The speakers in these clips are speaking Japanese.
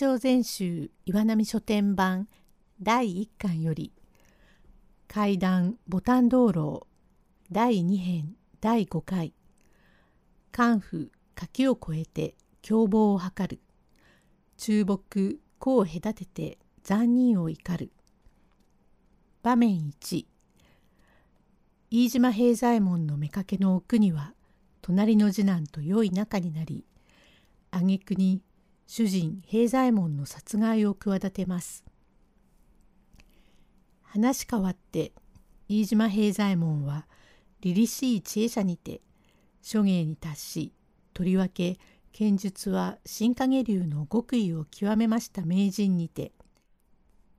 朝全集岩波書店版第1巻より階段ボタン道路第2編第5回カンフ柿を越えて凶暴を図る。中木子を隔てて残忍を怒る。場面1飯島平左衛門の妾の奥には隣の次男と良い仲になり挙句に主人平左衛門の殺害を企てます。話変わって飯島平左衛門は凛々しい知恵者にて諸芸に達しとりわけ剣術は新影流の極意を極めました名人にて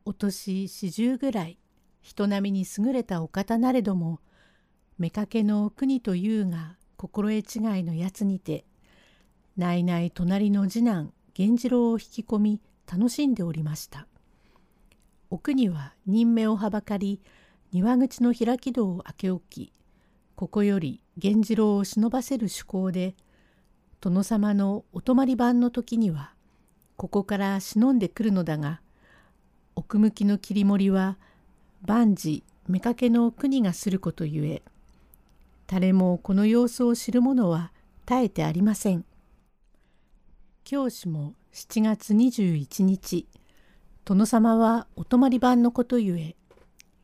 お年四十ぐらい人並みに優れたお方なれども妾の国というが心得違いのやつにてないない隣の次男源次郎を引き込み楽しんでおりました。奥には任命をはばかり庭口の開き戸を開け置きここより源次郎を忍ばせる趣向で殿様のお泊まり番の時にはここから忍んでくるのだが奥向きの切り盛りは万事妾の国がすることゆえ誰もこの様子を知る者は絶えてありません。教師も7月21日殿様はお泊まり番のことゆえ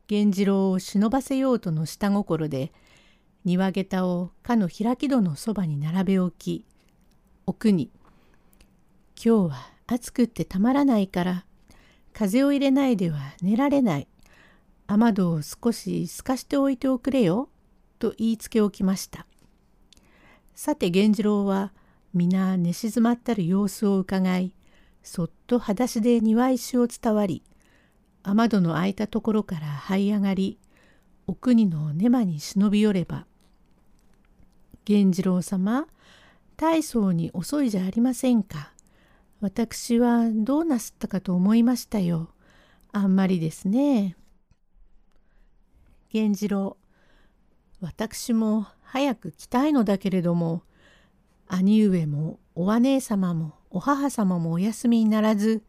源次郎を忍ばせようとの下心で庭下駄をかの開き戸のそばに並べ置き奥に「今日は暑くってたまらないから風を入れないでは寝られない雨戸を少し透かしておいておくれよ」と言いつけおきました。さて源次郎は皆寝静まったる様子をうかがいそっと裸足で庭石を伝わり雨戸の開いたところから這い上がりお国の根間に忍び寄れば「源次郎様大層に遅いじゃありませんか。私はどうなすったかと思いましたよ。あんまりですね。源次郎私も早く来たいのだけれども兄上もお姉様もお母様もお休みにならず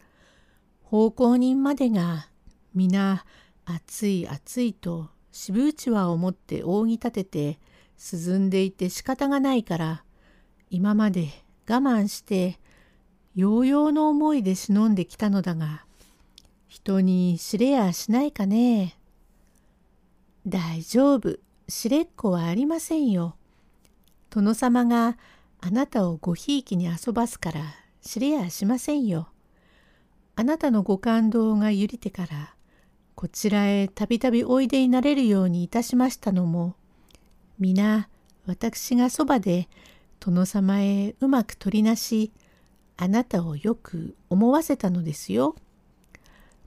奉公人までが皆暑い暑いと渋うちわを持って扇立てて涼んでいて仕方がないから今まで我慢してようようの思いで忍んできたのだが人に知れやしないかね大丈夫知れっこはありませんよ。殿様があなたをごひいきに遊ばすから知れやしませんよ。あなたのご感動がゆりてからこちらへたびたびおいでになれるようにいたしましたのも皆私がそばで殿様へうまく取りなしあなたをよく思わせたのですよ。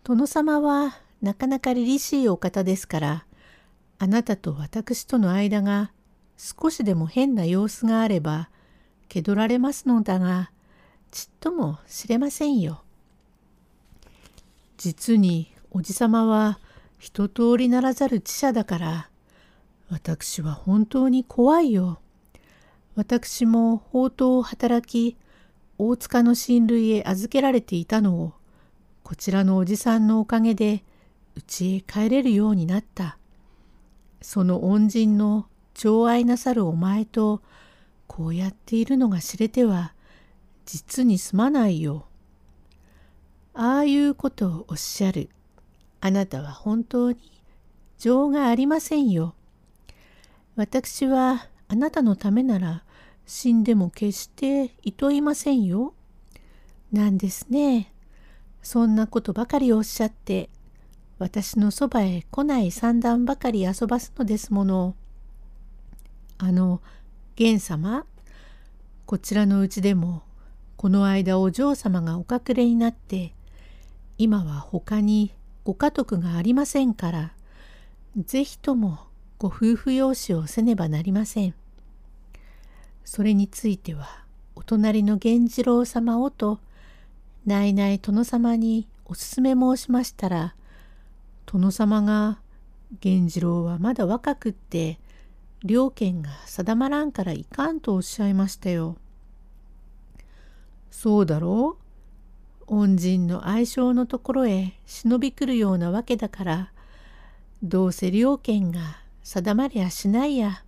殿様はなかなか凛々しいお方ですからあなたと私との間が少しでも変な様子があれば気取られますのだがちっとも知れませんよ。実におじさまは一通りならざる知者だから私は本当に怖いよ。私も宝刀を働き大塚の親類へ預けられていたのをこちらのおじさんのおかげで家へ帰れるようになった。その恩人の寵愛なさるお前とこうやっているのが知れては実にすまないよ。ああいうことをおっしゃる。あなたは本当に情がありませんよ。私はあなたのためなら死んでも決していといませんよ。なんですね。そんなことばかりおっしゃって私のそばへ来ない三段ばかり遊ばすのですもの。あの源様こちらのうちでもこの間お嬢様がお隠れになって今は他にご家督がありませんから是非ともご夫婦養子をせねばなりません。それについてはお隣の源次郎様をと内々殿様にお勧め申しましたら殿様が源次郎はまだ若くって両権が定まらんからいかんとおっしゃいましたよ。そうだろう恩人の愛称のところへ忍び来るようなわけだから、どうせ料金が定まりゃしないや。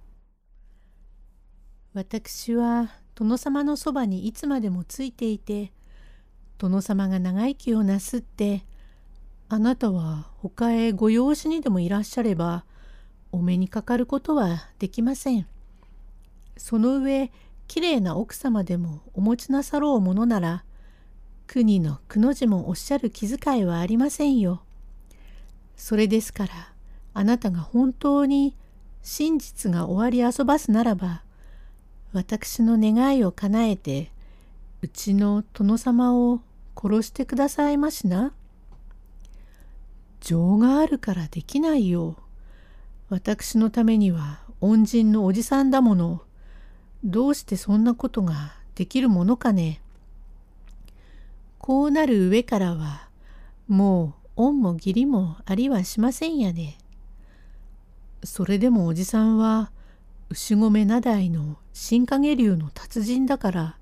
私は殿様のそばにいつまでもついていて、殿様が長生きをなすって、あなたは他へご養子にでもいらっしゃれば、お目にかかることはできません。その上、きれいな奥様でもお持ちなさろうものなら、国のくの字もおっしゃる気遣いはありませんよ。それですから、あなたが本当に真実が終わり遊ばすならば、私の願いを叶えて、うちの殿様を殺してくださいましな。情があるからできないよ。私のためには恩人のおじさんだもの。どうしてそんなことができるものかね。こうなる上からは、もう恩も義理もありはしませんやね。それでもおじさんは、牛込名代の新影流の達人だから、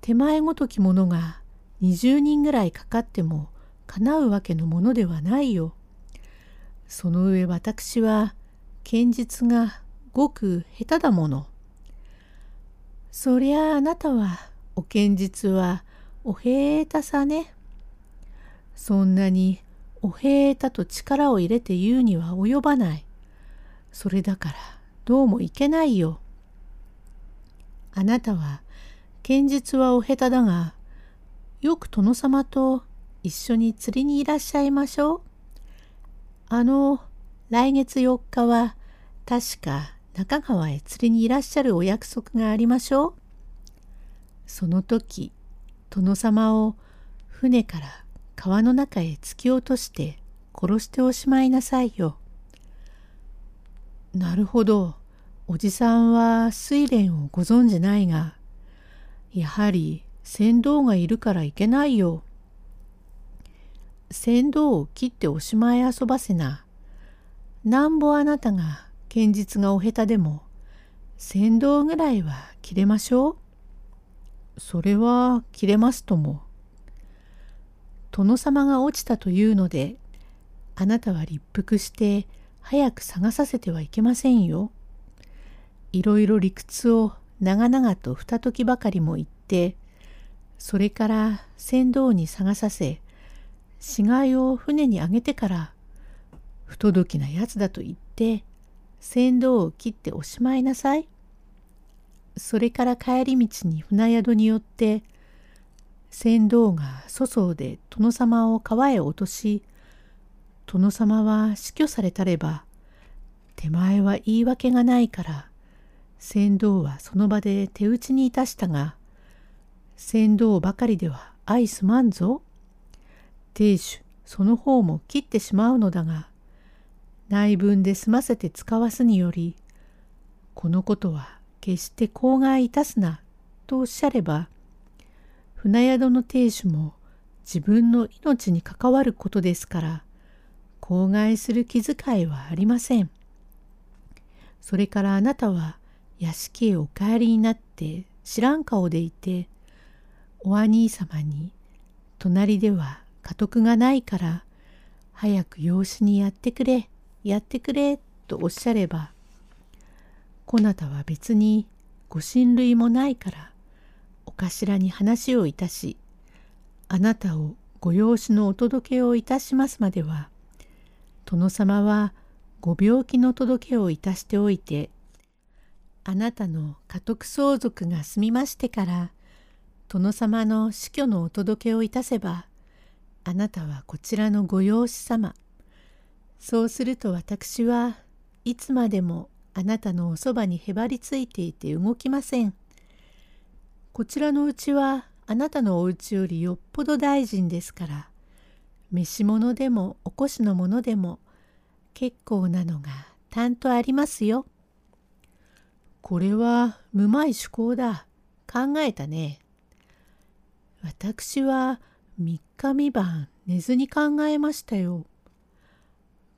手前ごときものが20人ぐらいかかっても叶うわけのものではないよ。その上私は剣術がごく下手だもの。そりゃああなたはお剣術はおへーたさね。そんなにおへーたと力を入れて言うには及ばない。それだからどうもいけないよ。あなたは剣術はお下手だが、よく殿様と一緒に釣りにいらっしゃいましょう。あの、来月4日は確か中川へ釣りにいらっしゃるお約束がありましょう。その時、殿様を船から川の中へ突き落として殺しておしまいなさいよ。なるほど。おじさんは睡蓮をご存じないが、やはり船頭がいるからいけないよ。船頭を切っておしまい遊ばせな。なんぼあなたが剣術がお下手でも、船頭ぐらいは切れましょう。それは切れますとも。殿様が落ちたというので、あなたは立腹して早く探させてはいけませんよ。いろいろ理屈を長々と二時ばかりも言って、それから船頭に探させ、死骸を船にあげてから、不届きなやつだと言って、船頭を切っておしまいなさい。それから帰り道に船宿によって、船頭が粗相で殿様を川へ落とし、殿様は死去されたれば、手前は言い訳がないから、船頭はその場で手打ちにいたしたが、船頭ばかりでは愛すまんぞ。亭主、その方も切ってしまうのだが、内分で済ませて使わすにより、このことは決して口外いたすな、とおっしゃれば、船宿の亭主も自分の命に関わることですから、口外する気遣いはありません。それからあなたは屋敷へお帰りになって知らん顔でいて、お兄様に隣では家督がないから早く養子にやってくれ、やってくれとおっしゃれば、こなたは別にご親類もないからお頭に話をいたし、あなたをご養子のお届けをいたしますまでは、殿様はご病気の届けをいたしておいて、あなたの家督相続が済みましてから、殿様の死去のお届けをいたせば、あなたはこちらのご養子様。そうすると私はいつまでもあなたのおそばにへばりついていて動きません。こちらのうちはあなたのお家よりよっぽど大臣ですから、召し物でもおこしのものでも結構なのがたんとありますよ。これは無枚趣向だ。考えたね。私は三日三晩寝ずに考えましたよ。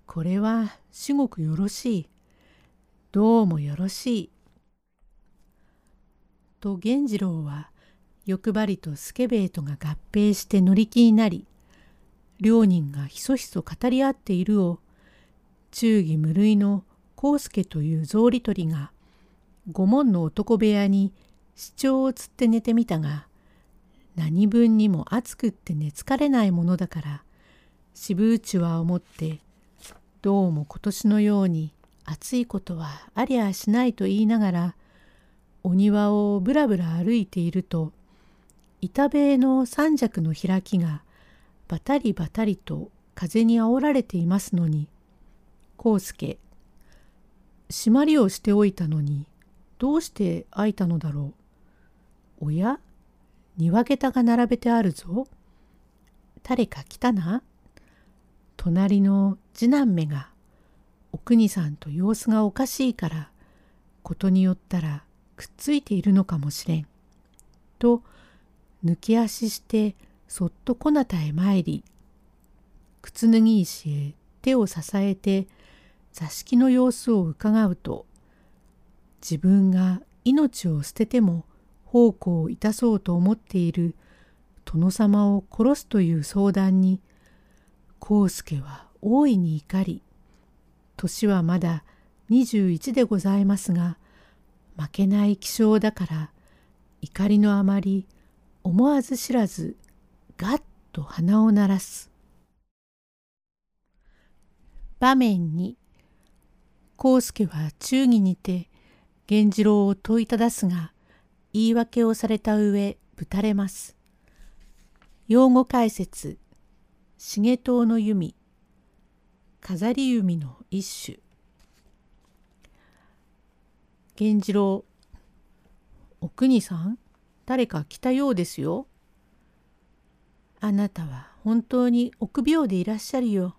これは至極よろしい。どうもよろしい。と源次郎は欲張りとスケベートが合併して乗り気になり両人がひそひそ語り合っているを忠義無類の康介という草履取りが御門の男部屋に市長をつって寝てみたが何分にも暑くって寝つかれないものだから渋内は思ってどうも今年のように暑いことはありゃしないと言いながらお庭をぶらぶら歩いていると板塀の三尺の開きがバタリバタリと風にあおられていますのに康介締まりをしておいたのにどうして開いたのだろう。おや庭桁が並べてあるぞ。誰か来たな。隣の次男目がお国さんと様子がおかしいからことによったらくっついているのかもしれん。と抜き足してそっとこなたへ参り靴脱ぎ石へ手を支えて座敷の様子をうかがうと自分が命を捨てても奉公をいたそうと思っている。殿様を殺すという相談に康介は大いに怒り年はまだ21でございますが負けない気性だから怒りのあまり思わず知らずガッと鼻を鳴らす。場面に康介は忠義にて源次郎を問いただすが言い訳をされた上ぶたれます。用語解説重刀の弓飾り弓の一種源次郎お国さん誰か来たようですよ。あなたは本当に臆病でいらっしゃるよ。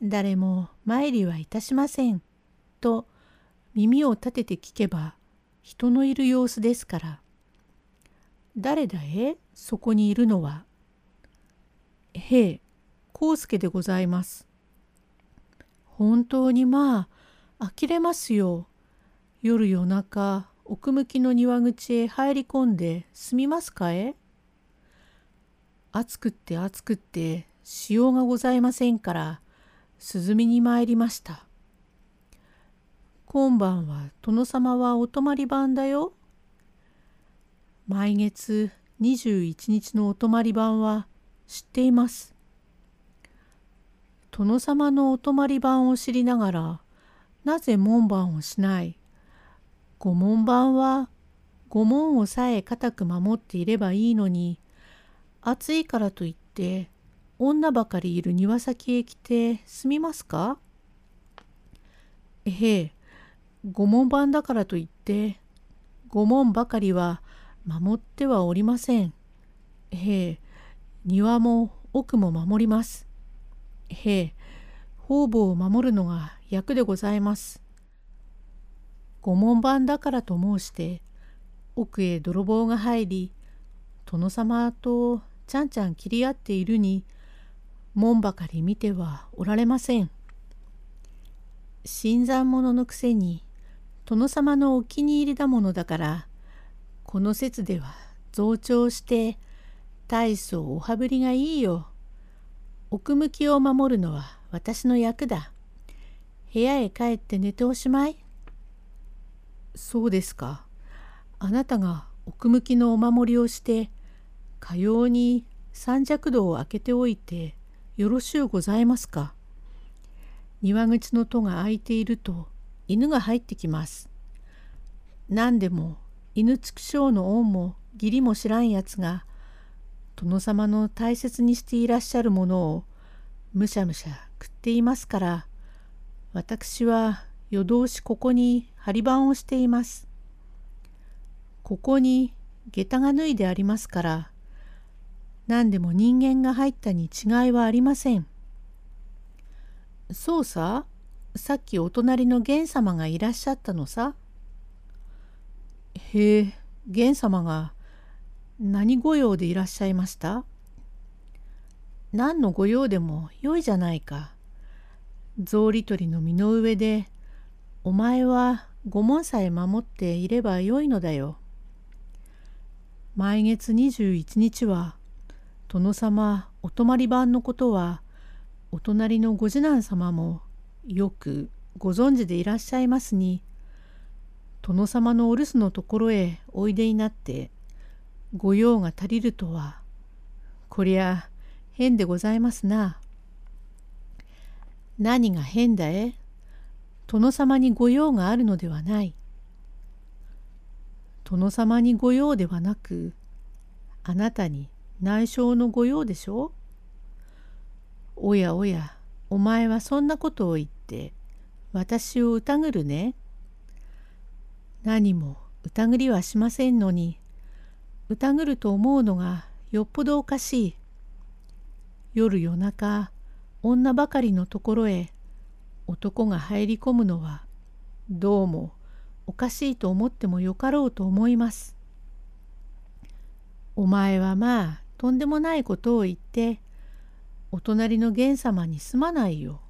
誰も参りはいたしません。と耳を立てて聞けば人のいる様子ですから。誰だえそこにいるのは。へえ、康介でございます。本当にまあ、呆れますよ。夜夜中、奥向きの庭口へ入り込んで住みますかえ暑くって暑くってしようがございませんから涼みに参りました。今晩は殿様はお泊まり番だよ。毎月21日のお泊まり番は知っています。殿様のお泊まり番を知りながらなぜ門番をしない？御門番は御門をさえ固く守っていればいいのに暑いからといって女ばかりいる庭先へ来て住みますか？ええ御門番だからといって御門ばかりは守ってはおりません。へえ庭も奥も守ります。へえ方々を守るのが役でございます。御門番だからと申して奥へ泥棒が入り殿様とちゃんちゃん切り合っているに門ばかり見てはおられません。新参者のくせに殿様のお気に入りだものだからこの説では増長して大層おはぶりがいいよ。奥向きを守るのは私の役だ。部屋へ帰って寝ておしまい。そうですか。あなたが奥向きのお守りをしてかように三尺戸を開けておいてよろしゅうございますか。庭口の戸が開いていると犬が入ってきます。何でも犬畜生の恩も義理も知らんやつが殿様の大切にしていらっしゃるものをむしゃむしゃ食っていますから私は夜通しここに張り番をしています。ここに下駄が脱いでありますから何でも人間が入ったに違いはありません。そうささっきお隣の源様がいらっしゃったのさ。へえ源様が何御用でいらっしゃいました？何の御用でもよいじゃないか。草履取りの身の上でお前は御門さえ守っていればよいのだよ。毎月21日は殿様お泊まり番のことはお隣のご次男様もよくご存知でいらっしゃいますに殿様のお留守のところへおいでになって御用が足りるとはこりゃ変でございますな。何が変だえ殿様に御用があるのではない。殿様に御用ではなくあなたに内緒の御用でしょうおやおやお前はそんなことを言って私を疑るね。何も疑りはしませんのに疑ると思うのがよっぽどおかしい。夜夜中女ばかりのところへ男が入り込むのはどうもおかしいと思ってもよかろうと思います。お前はまあとんでもないことを言ってお隣の源様にすまないよ。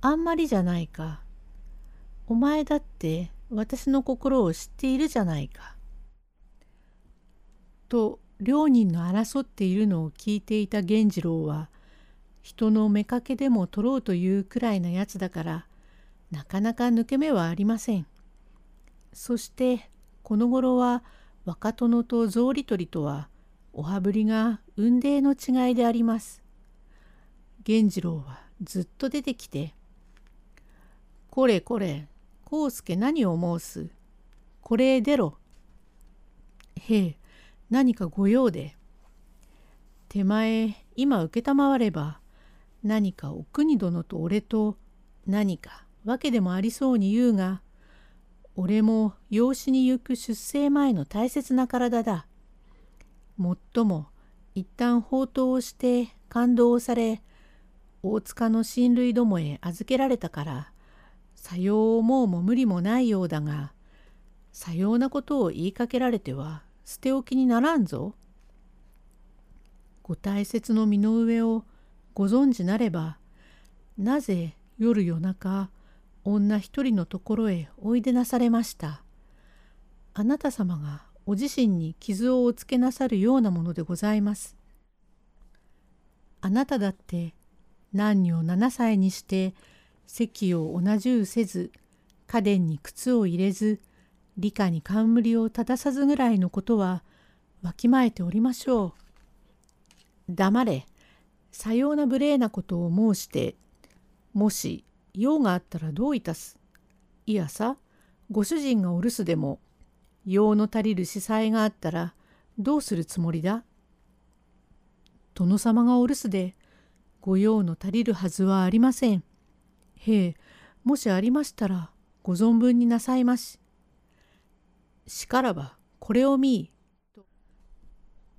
あんまりじゃないか。お前だって私の心を知っているじゃないか。と両人の争っているのを聞いていた源次郎は人の妾でも取ろうというくらいのやつだからなかなか抜け目はありません。そしてこの頃は若殿と草履取りとはおはぶりが雲泥の違いであります。源次郎はずっと出てきて「これこれ康介何を申す？これへ出ろ」へえ何か御用で。手前今承れば何かお国殿と俺と何か訳でもありそうに言うが俺も養子に行く出生前の大切な体だ。もっとも一旦放蕩をして感動をされ大塚の親類どもへ預けられたからさよう思うも無理もないようだがさようなことを言いかけられては捨て置きにならんぞ。ご大切の身の上をご存じなればなぜ夜夜中女一人のところへおいでなされました。あなた様がお自身に傷をおつけなさるようなものでございます。あなただって男女7歳にして席を同じうせず家電に靴を入れず理科に冠を正さずぐらいのことはわきまえておりましょう。黙れ。さような無礼なことを申して、もし用があったらどういたす。いやさ、ご主人がお留守でも、用の足りる司祭があったらどうするつもりだ殿様がお留守で、ご用の足りるはずはありません。へえ、もしありましたら、ご存分になさいまし。しからばこれを見い。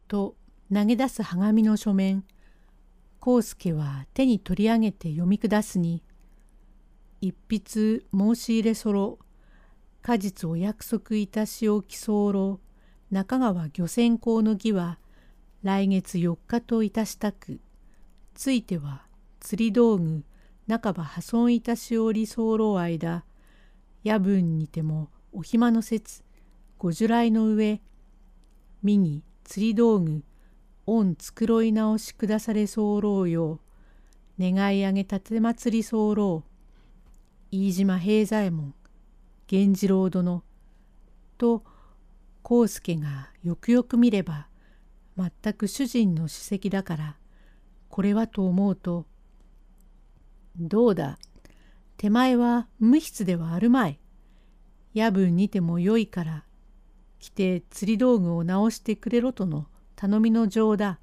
と投げ出すはがみの書面康介は手に取り上げて読み下すに「一筆申し入れそろ果実お約束いたしおき候中川漁船港の儀は来月4日といたしたくついては釣り道具半ば破損いたしおり候間夜分にてもお暇の説ご従来の上右釣り道具御繕い直し下され候よ願い上げ立祭り候飯島平左衛門源次郎殿と康介がよくよく見れば全く主人の史跡だからこれはと思うとどうだ？手前は無筆ではあるまい夜分にてもよいから来て釣り道具を直してくれろとの頼みの状だ。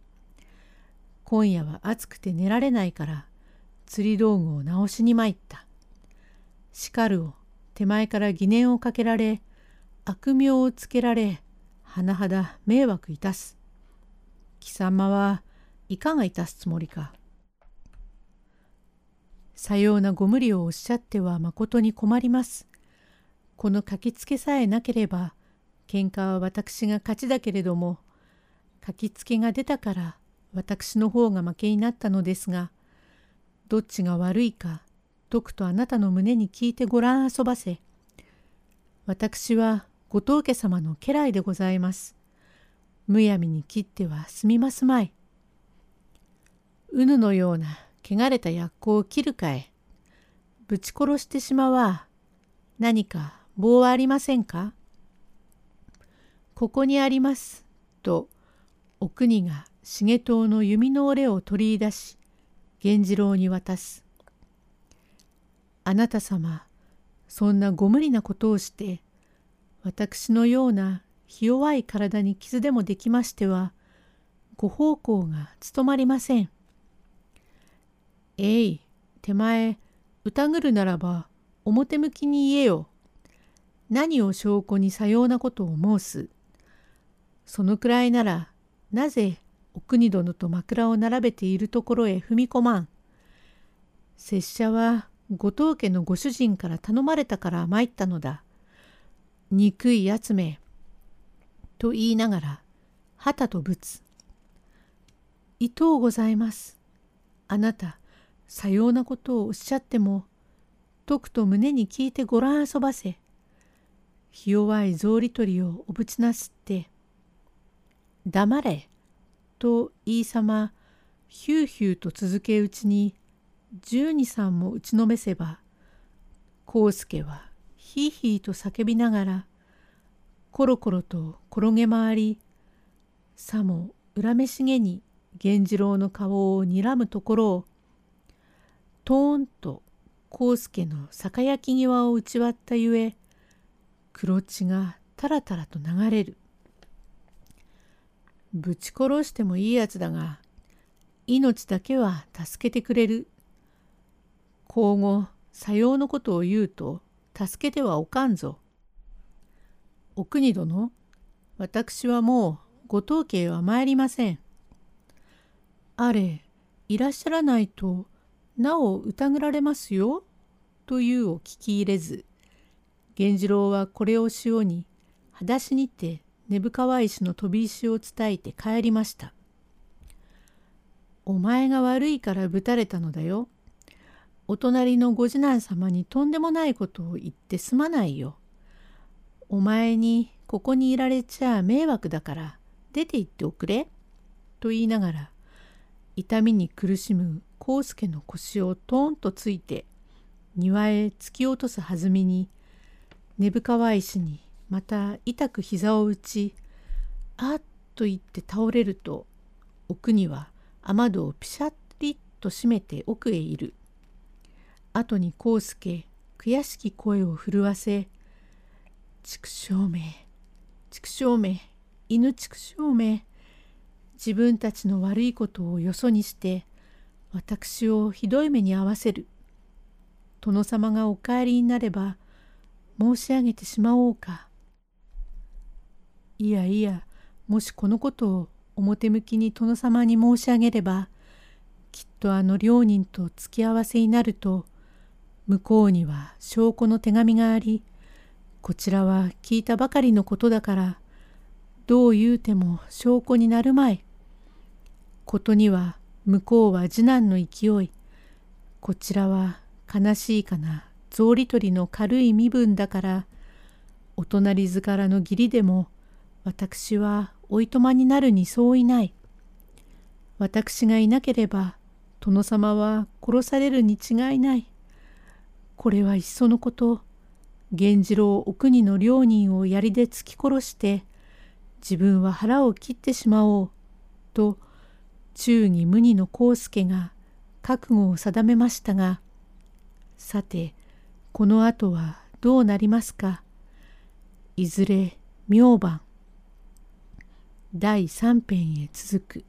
今夜は暑くて寝られないから釣り道具を直しに参った。叱るを手前から疑念をかけられ悪名をつけられ甚だ迷惑いたす。貴様はいかがいたすつもりか？さようなご無理をおっしゃってはまことに困ります。この書きつけさえなければ喧嘩は私が勝ちだけれども書きつけが出たから私の方が負けになったのですがどっちが悪いかとくとあなたの胸に聞いてごらん遊ばせ私は後藤家様の家来でございます。むやみに切っては済みますまい。うぬのような汚れた薬効を切るかえ。ぶち殺してしまわ。何か棒はありませんか？ここにあります。と、お国が重藤の弓の折れを取り出し、源次郎に渡す。あなた様、そんなご無理なことをして、私のようなひ弱い体に傷でもできましては、ご奉公が務まりません。えい、手前、疑るならば、表向きに言えよ。何を証拠にさようなことを申す。そのくらいなら、なぜお国殿と枕を並べているところへ踏み込まん。拙者は後藤家のご主人から頼まれたから参ったのだ。憎いやつめ。と言いながら、旗とぶつ。伊藤ございます。あなた、さようなことをおっしゃっても、とくと胸に聞いてごらん遊ばせ。ひ弱い草履取りをおぶちなすって、黙れ、と言いさま、ヒューヒューと続けうちに、十二三も打ちのめせば、康介はヒーヒーと叫びながら、コロコロと転げ回り、さも恨めしげに源次郎の顔を睨むところを、トーンと康介の酒焼き際を打ち割ったゆえ、黒血がたらたらと流れる。ぶち殺してもいいやつだが、命だけは助けてくれる。今後、さようのことを言うと、助けてはおかんぞ。お国殿、私はもうご当家へは参りません。あれ、いらっしゃらないと、なお疑られますよ。というを聞き入れず、源次郎はこれをしように、裸足にて根深川石の飛び石を伝えて帰りました。お前が悪いからぶたれたのだよ。お隣のご次男様にとんでもないことを言ってすまないよ。お前にここにいられちゃ迷惑だから出て行っておくれ。と言いながら痛みに苦しむ康介の腰をトーンとついて庭へ突き落とす弾みに根深川石にまた痛く膝を打ちあっと言って倒れると奥には雨戸をピシャッリと閉めて奥へいる。後に康介悔しき声を震わせ「畜生め畜生め犬畜生め自分たちの悪いことをよそにして私をひどい目に遭わせる。殿様がお帰りになれば申し上げてしまおうか。いやいや、もしこのことを表向きに殿様に申し上げれば、きっとあの両人と付き合わせになると、向こうには証拠の手紙があり、こちらは聞いたばかりのことだから、どう言うても証拠になるまい。ことには向こうは次男の勢い、こちらは悲しいかな草履取りの軽い身分だから、お隣ずからの義理でも、私はおいとまになるにそういない。私がいなければ、殿様は殺されるに違いない。これはいっそのこと、源次郎お国の両人を槍で突き殺して、自分は腹を切ってしまおう、と、忠義無二の康介が覚悟を定めましたが、さて、この後はどうなりますか？いずれ明晩。第三編へ続く。